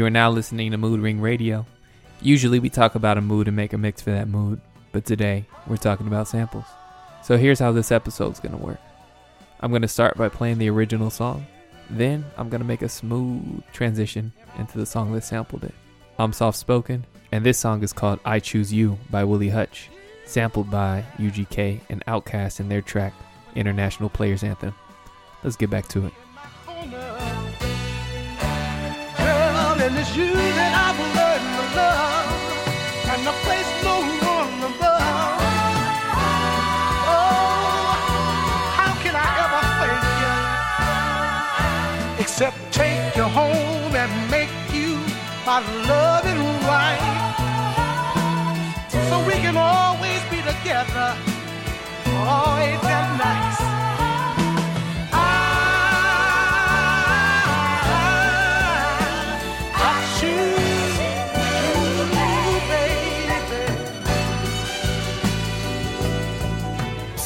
You are now listening to Mood Ring Radio. Usually we talk about a mood and make a mix for that mood, but today we're talking about samples. So here's how this episode's gonna work. I'm gonna start by playing the original song. Then I'm gonna make a smooth transition into the song that sampled it. I'm soft spoken, and this song is called I Choose You by Willie Hutch, sampled by UGK and Outkast in their track International Players Anthem. Let's get back to it. And it's you that I've learned to love, and the place no one above. Oh, how can I ever thank you? Except take you home and make you my loving wife. So we can always be together. Oh, ain't that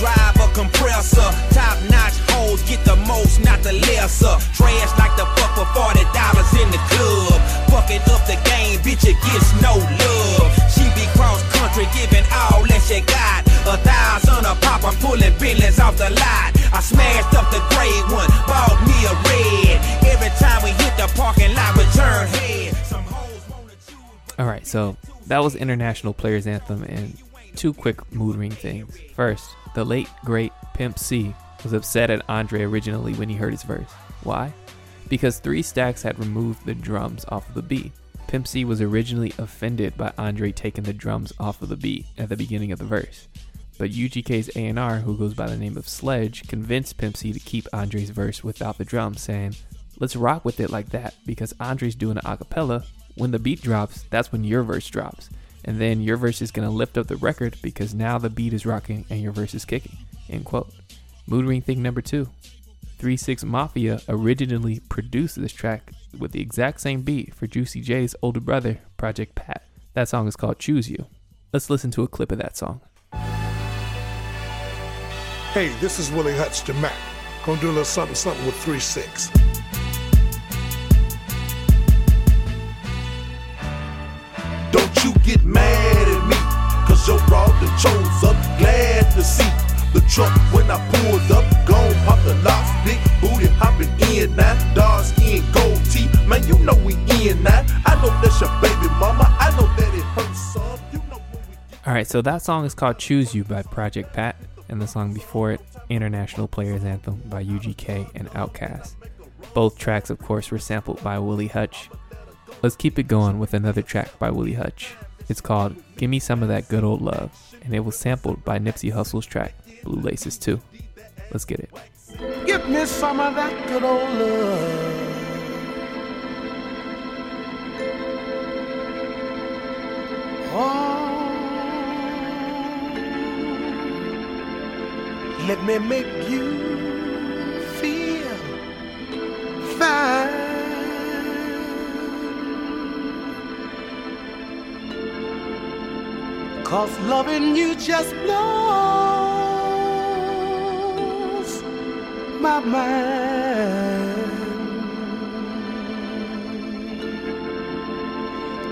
Drive a compressor. Top notch hoes get the most, not the lesser. Trash like the fuck for forty dollars in the club. Fucking up the game, bitch, it gets no love. She be cross country, giving all that she got. A thousand a pop, I'm pulling billions off the lot. I smashed up the gray one, bought me a red. Every time we hit the parking lot, we turn head. All right, so that was International Players Anthem and two quick mood ring things. First, the late great Pimp C was upset at Andre originally when he heard his verse. Why? Because Three Stacks had removed the drums off of the beat. Pimp C was originally offended by Andre taking the drums off of the beat at the beginning of the verse. But UGK's A&R, who goes by the name of Sledge, convinced Pimp C to keep Andre's verse without the drums, saying, Let's rock with it like that because Andre's doing an acapella. When the beat drops, that's when your verse drops. And then your verse is going to lift up the record because now the beat is rocking and your verse is kicking. End quote. Mood ring thing number two. 3 6 Mafia originally produced this track with the exact same beat for Juicy J's older brother, Project Pat. That song is called Choose You. Let's listen to a clip of that song. Hey, this is Willie Hutch to Mac. Gonna do a little something something with 3 6. Get mad at me, cause your done chose up. Glad to see the truck when I pulled up. Gone pop the locks, big booty hopping in. Dark skin, gold teeth, man, you know we in. I know that's your baby mama, I know that it hurts some. You know All right, so that song is called Choose You by Project Pat, and the song before it, International Players Anthem by UGK and Outkast. Both tracks, of course, were sampled by Willie Hutch. Let's keep it going with another track by Willie Hutch. It's called Gimme Some of That Good Old Love, and it was sampled by Nipsey Hussle's track, Blue Laces 2. Let's get it. Give me some of that good old love. Oh, let me make you Cause loving you just blows my mind.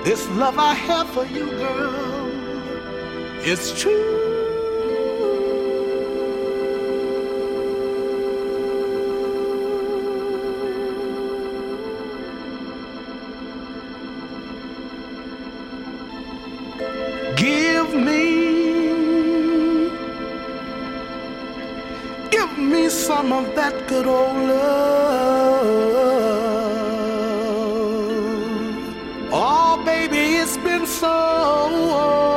This love I have for you, girl, it's true. That good old love. Oh, baby, it's been so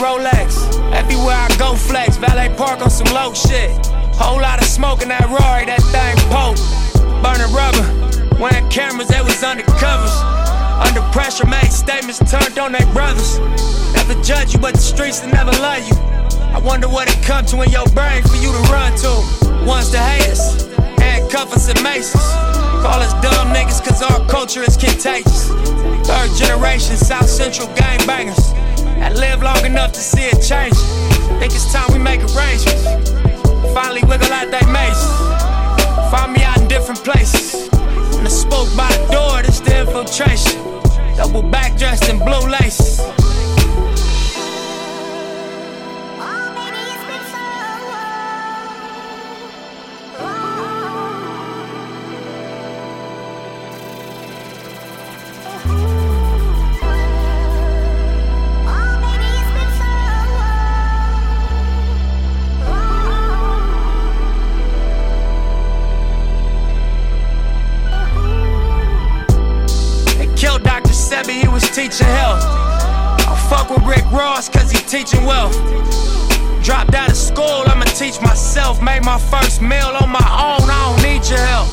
Rolex. Everywhere I go flex. Valet park on some low shit. Whole lot of smoke in that Rory, that thing poke. Burning rubber. Wearing cameras, they was undercovers. Under pressure, made statements turned on their brothers. Never judge you, but the streets will never love you. I wonder what it come to in your brain for you to run to. One's the haters, handcuff us and maces. Call us dumb niggas cause our culture is contagious. Third generation South Central gangbangers that live long enough to see it change. Think it's time we make arrangements. Finally wiggle out that maze. Find me out in different places. And the spoke by the door, this the infiltration. Double back dressed in blue laces. Teaching health. I fuck with Rick Ross cause he teaching wealth. Dropped out of school, I'ma teach myself. Made my first meal on my own, I don't need your help.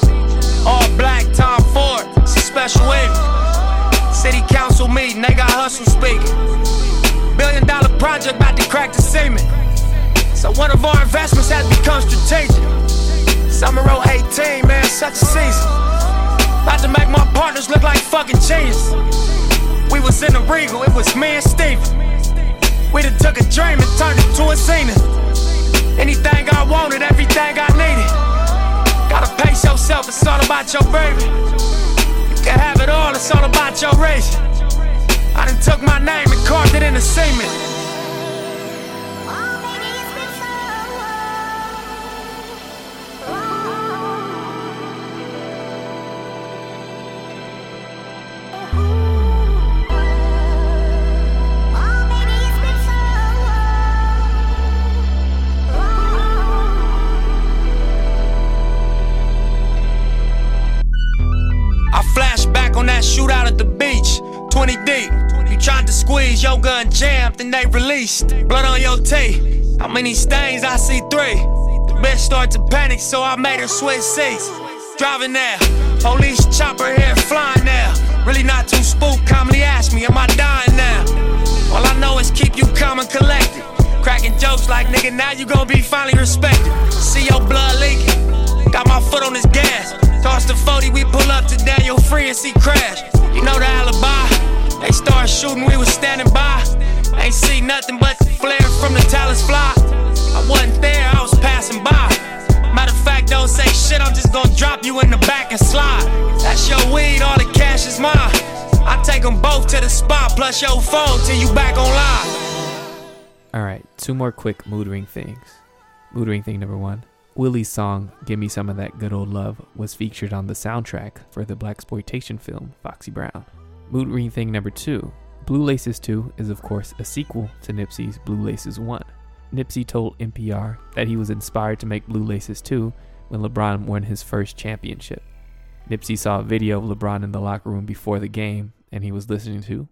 All black, Tom Ford, it's a special evening. City council meeting, they got hustle speaking. Billion dollar project about to crack the cement. So one of our investments has become strategic. Summer 18, man, such a season. About to make my partners look like fucking genius. Was in the Regal, it was me and Steven. We done took a dream and turned it to a scene. Anything I wanted, everything I needed. Gotta pace yourself, it's all about your baby. You can have it all, it's all about your race. I done took my name and carved it in the cement. That shootout at the beach, 20 deep. You tried to squeeze your gun jammed, then they released. Blood on your teeth. How many stains? I see three. The bitch started to panic, so I made her switch seats. Driving there, police chopper here flying now. Really not too spooked, calmly ask me, am I dying now? All I know is keep you calm and collected. Cracking jokes like, nigga, now you gon' be finally respected. See your blood leaking. Got my foot on his gas. Toss the 40, we pull up to Daniel Freeman see crash. You know the alibi. They start shooting, we was standing by. Ain't see nothing but the flare from the talents fly. I wasn't there, I was passing by. Matter of fact, don't say shit, I'm just gonna drop you in the back and slide. That's your weed, all the cash is mine. I take them both to the spot, plus your phone till you back online. All right, two more quick mood ring things. Mood ring thing number one. Willie's song "Give Me Some of That Good Old Love" was featured on the soundtrack for the blaxploitation film Foxy Brown. Mood ring thing number two. Blue Laces 2 is of course a sequel to Nipsey's Blue Laces 1. Nipsey told NPR that he was inspired to make Blue Laces 2 when LeBron won his first championship. Nipsey saw a video of LeBron in the locker room before the game and he was listening to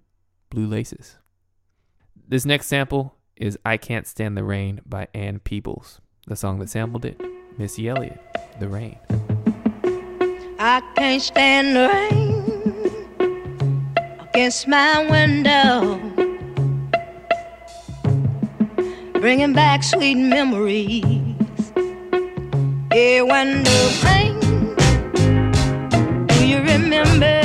Blue Laces. This next sample is I Can't Stand the Rain by Ann Peebles. The song that sampled it, Missy Elliott, The Rain. I can't stand the rain against my window, bringing back sweet memories. Yeah, when the rain, do you remember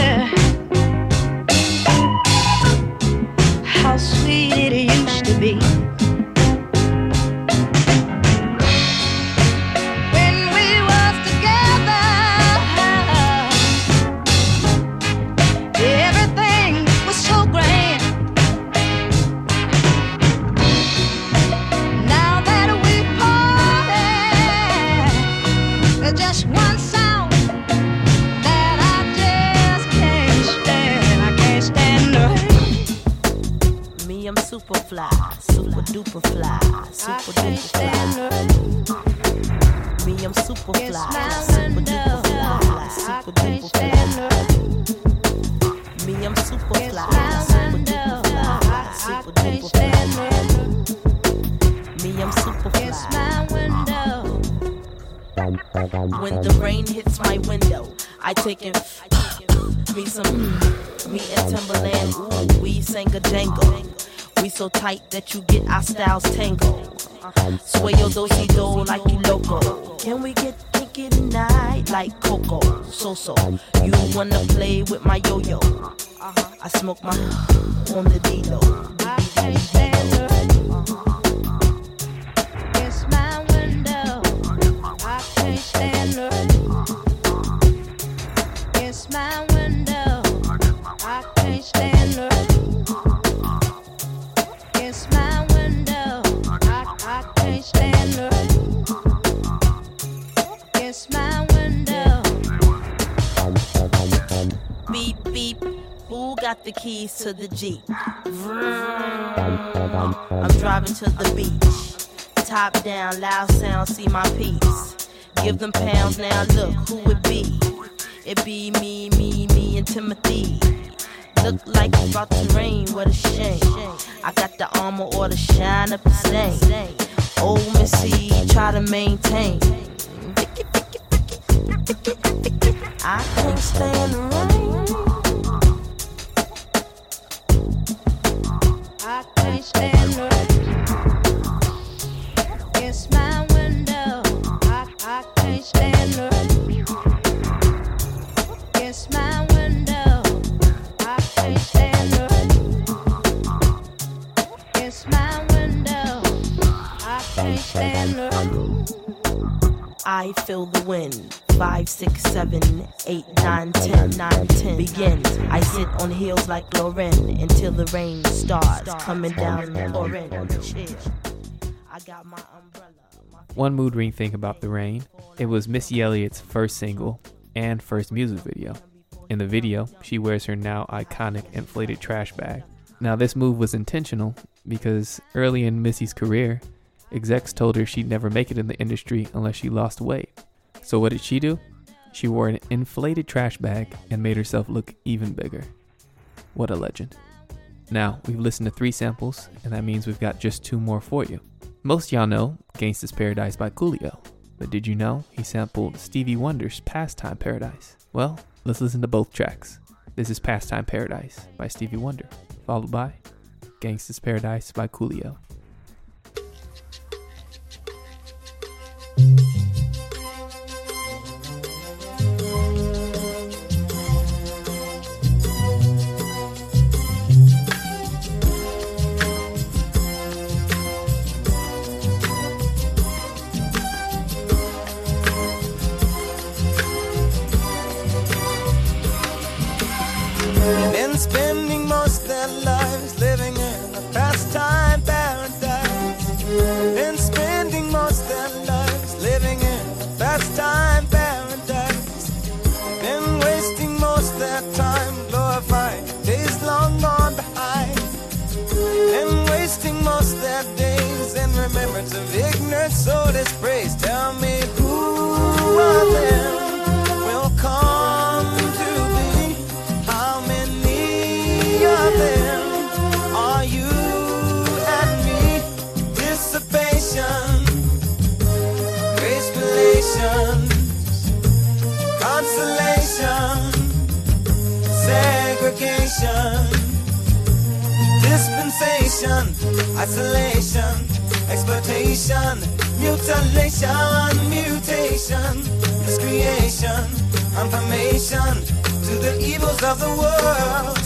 tight that you get our styles tangled. Sway your do-si do like you loco. Can we get kinky tonight like Coco? So so. You wanna play with my yo-yo? I smoke my on the D-Lo. I got the keys to the Jeep? I'm driving to the beach. Top down, loud sound, see my piece. Give them pounds now, look who it be. It be me, me, me, and Timothy. Look like it's about to rain, what a shame. I got the armor or the shine up the stain. Old Missy, try to maintain. I can't stand the rain. I feel the wind. Five, six, seven, eight, nine, ten, nine, ten. Begin. I sit on heels like Lauren until the rain starts coming down I got my umbrella. One mood ring thing about The Rain, it was Missy Elliott's first single and first music video. In the video, she wears her now iconic inflated trash bag. Now, this move was intentional because early in Missy's career, execs told her she'd never make it in the industry unless she lost weight. So, what did she do? She wore an inflated trash bag and made herself look even bigger. What a legend. Now, we've listened to three samples, and that means we've got just two more for you. Most y'all know Gangsta's Paradise by Coolio, but did you know he sampled Stevie Wonder's Pastime Paradise? Well, let's listen to both tracks. This is Pastime Paradise by Stevie Wonder, followed by Gangsta's Paradise by Coolio. so. Tell me who them will come to be? How many of them are you and me? Dissipation, grace consolation, segregation dispensation, isolation, exploitation mutilation, mutation, miscreation, confirmation to the evils of the world.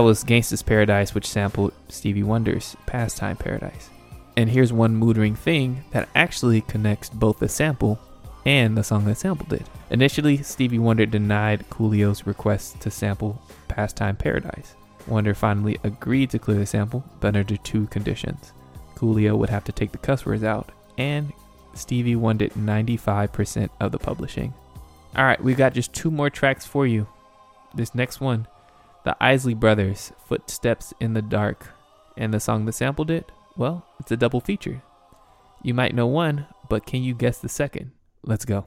That was Gangsta's Paradise, which sampled Stevie Wonder's Pastime Paradise. And here's one mood-ring thing that actually connects both the sample and the song that sampled it. Initially, Stevie Wonder denied Coolio's request to sample Pastime Paradise. Wonder finally agreed to clear the sample, but under two conditions. Coolio would have to take the cuss words out, and Stevie wanted 95% of the publishing. Alright, we've got just two more tracks for you. This next one the Isley Brothers, Footsteps in the Dark, and the song that sampled it, well, it's a double feature. You might know one, but can you guess the second? Let's go.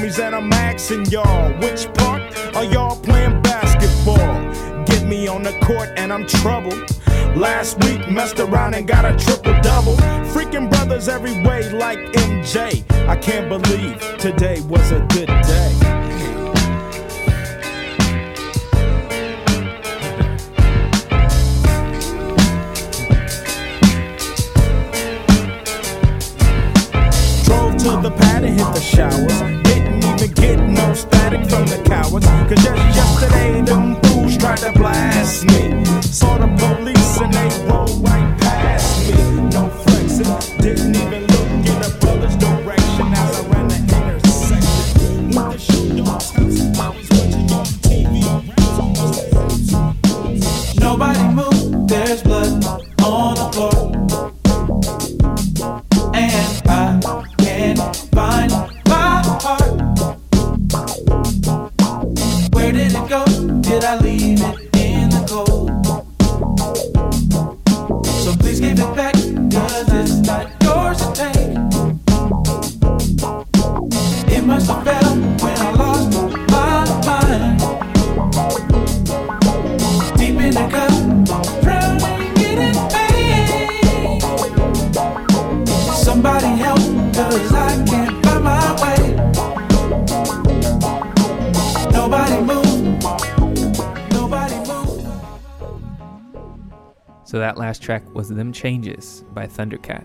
Homies, and I'm asking y'all, which part are y'all playing basketball? Get me on the court, and I'm troubled. Last week, messed around and got a triple double. Freaking brothers every way, like MJ. I can't believe today was a good day. To the pad and hit the showers. Get no static from the cowards. Cause just yesterday, them fools tried to blast me. So that last track was Them Changes by Thundercat.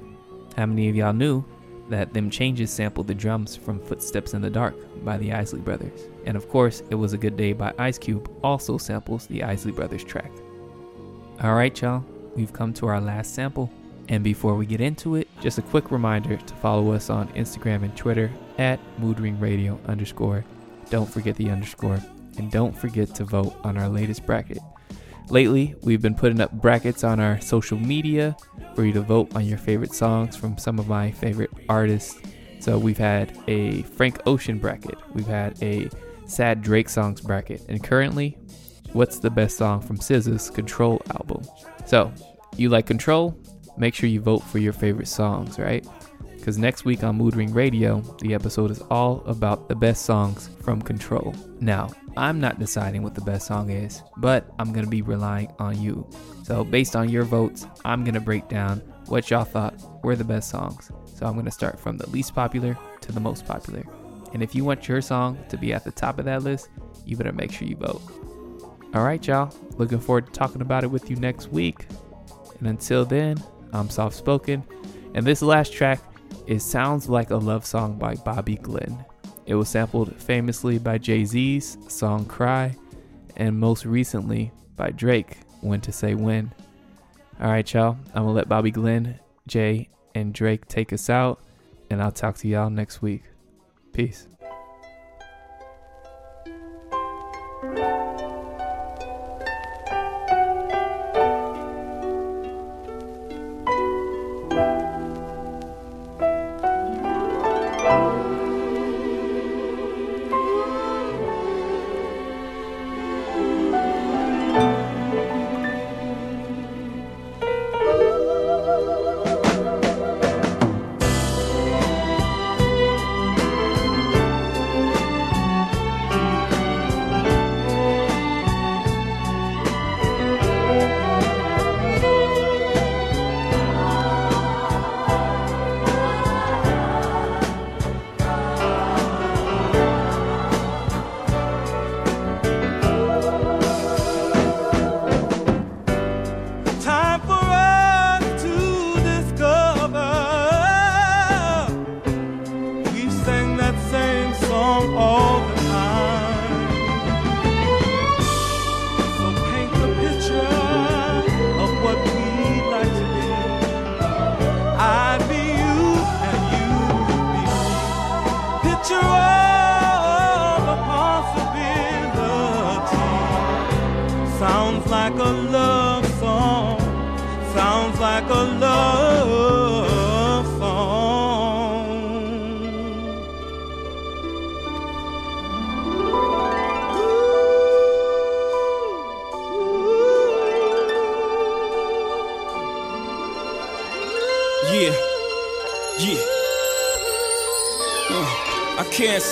How many of y'all knew that Them Changes sampled the drums from Footsteps in the Dark by the Isley Brothers? And of course, It Was a Good Day by Ice Cube also samples the Isley Brothers track. Alright, y'all, we've come to our last sample. And before we get into it, just a quick reminder to follow us on Instagram and Twitter at moodringradio underscore. Don't forget the underscore. And don't forget to vote on our latest bracket. Lately, we've been putting up brackets on our social media for you to vote on your favorite songs from some of my favorite artists. So we've had a Frank Ocean bracket, we've had a sad Drake songs bracket, and currently, what's the best song from SZA's Control album? So, you like Control? Make sure you vote for your favorite songs, right? Because next week on Mood Ring Radio, the episode is all about the best songs from Control. Now, I'm not deciding what the best song is, but I'm going to be relying on you. So, based on your votes, I'm going to break down what y'all thought were the best songs. So, I'm going to start from the least popular to the most popular. And if you want your song to be at the top of that list, you better make sure you vote. All right, y'all. Looking forward to talking about it with you next week. And until then, Um, I'm soft spoken. And this last track is Sounds Like a Love Song by Bobby Glenn. It was sampled famously by Jay Z's song Cry, and most recently by Drake, When to Say When. Alright, y'all. I'm gonna let Bobby Glenn, Jay, and Drake take us out, and I'll talk to y'all next week. Peace.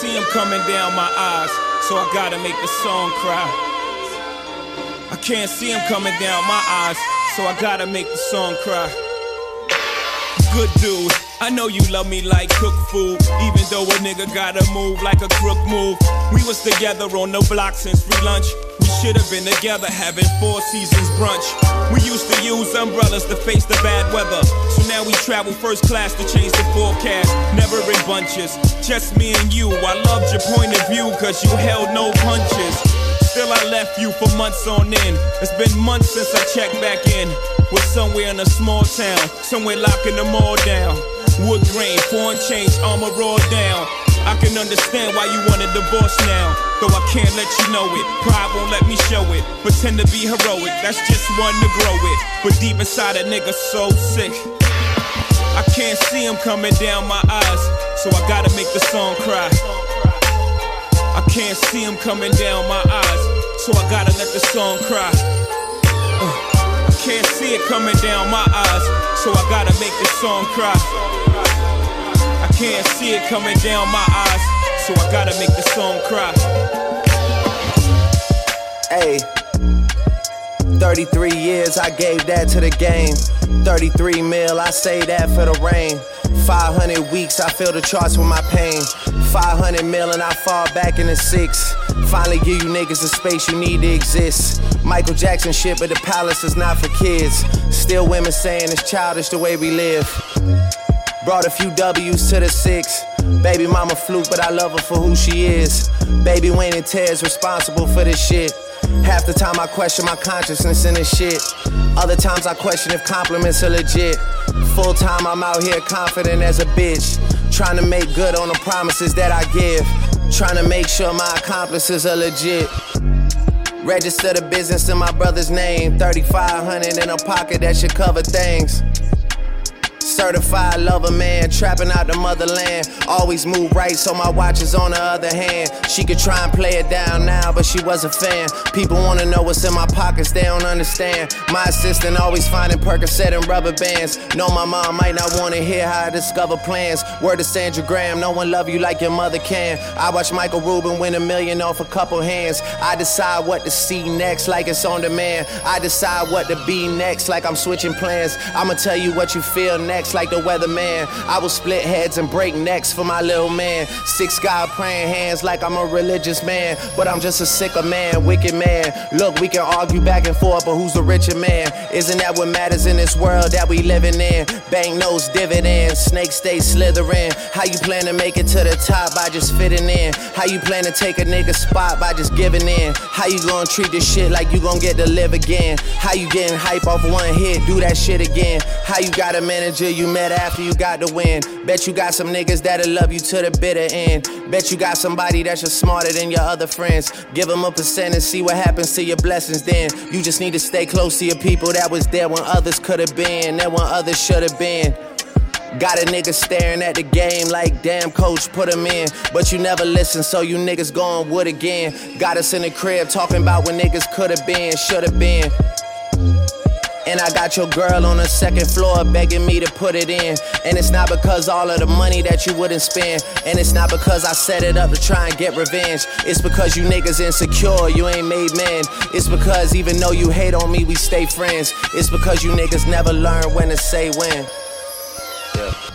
See him coming down my eyes, so I gotta make the song cry. I can't see him coming down my eyes, so I gotta make the song cry. Good dude, I know you love me like cook food, even though a nigga gotta move like a crook move. We was together on the block since free lunch. Should have been together having four seasons brunch. We used to use umbrellas to face the bad weather. So now we travel first class to change the forecast. Never in bunches, just me and you. I loved your point of view, cause you held no punches. Still, I left you for months on end. It's been months since I checked back in. Was somewhere in a small town, somewhere locking them all down. Wood grain, foreign change, armor raw down. I can understand why you want a divorce now. Though I can't let you know it. Pride won't let me show it. Pretend to be heroic, that's just one to grow it. But deep inside a nigga so sick. I can't see him coming down my eyes, so I gotta make the song cry. I can't see him coming down my eyes, so I gotta let the song cry. Uh, I can't see it coming down my eyes, so I gotta make the song cry. Can't see it coming down my eyes, so I gotta make the song cry. Hey. 33 years, I gave that to the game. 33 mil, I say that for the rain. 500 weeks, I fill the charts with my pain. 500 mil, and I fall back in the six. Finally, give you niggas the space you need to exist. Michael Jackson shit, but the palace is not for kids. Still, women saying it's childish the way we live. Brought a few W's to the six. Baby mama fluke, but I love her for who she is. Baby Wayne and Ted's responsible for this shit. Half the time I question my consciousness in this shit. Other times I question if compliments are legit. Full time I'm out here confident as a bitch. Trying to make good on the promises that I give. Trying to make sure my accomplices are legit. Register the business in my brother's name. 3500 in a pocket that should cover things. Certified lover man, trapping out the motherland. Always move right, so my watch is on the other hand. She could try and play it down now, but she was a fan. People wanna know what's in my pockets, they don't understand. My assistant always finding Percocet and rubber bands. Know my mom might not wanna hear how I discover plans. Word to Sandra Graham, no one love you like your mother can. I watch Michael Rubin win a million off a couple hands. I decide what to see next, like it's on demand. I decide what to be next, like I'm switching plans. I'ma tell you what you feel next, like the weatherman. I will split heads and break necks for my little man. Six God praying hands like I'm a religious man, but I'm just a sicker man, wicked man. Look, we can argue back and forth, but who's the richer man? Isn't that what matters in this world that we living in? Bank notes, dividends, snakes stay slithering. How you plan to make it to the top by just fitting in? How you plan to take a nigga spot by just giving in? How you gonna treat this shit like you gonna get to live again? How you getting hype off one hit, do that shit again? How you got a manager you met after you got the win? Bet you got some niggas that'll love you to the bitter end. Bet you got somebody that's just smarter than your other friends. Give them a percent and see what happens to your blessings then. You just need to stay close to your people that was there when others could have been, there when others should have been. Got a nigga staring at the game like, damn, coach, put him in. But you never listen, so you niggas going wood again. Got us in the crib talking about when niggas could have been, should have been. And I got your girl on the second floor begging me to put it in. And it's not because all of the money that you wouldn't spend. And it's not because I set it up to try and get revenge. It's because you niggas insecure, you ain't made men. It's because even though you hate on me, we stay friends. It's because you niggas never learn when to say when. Yeah.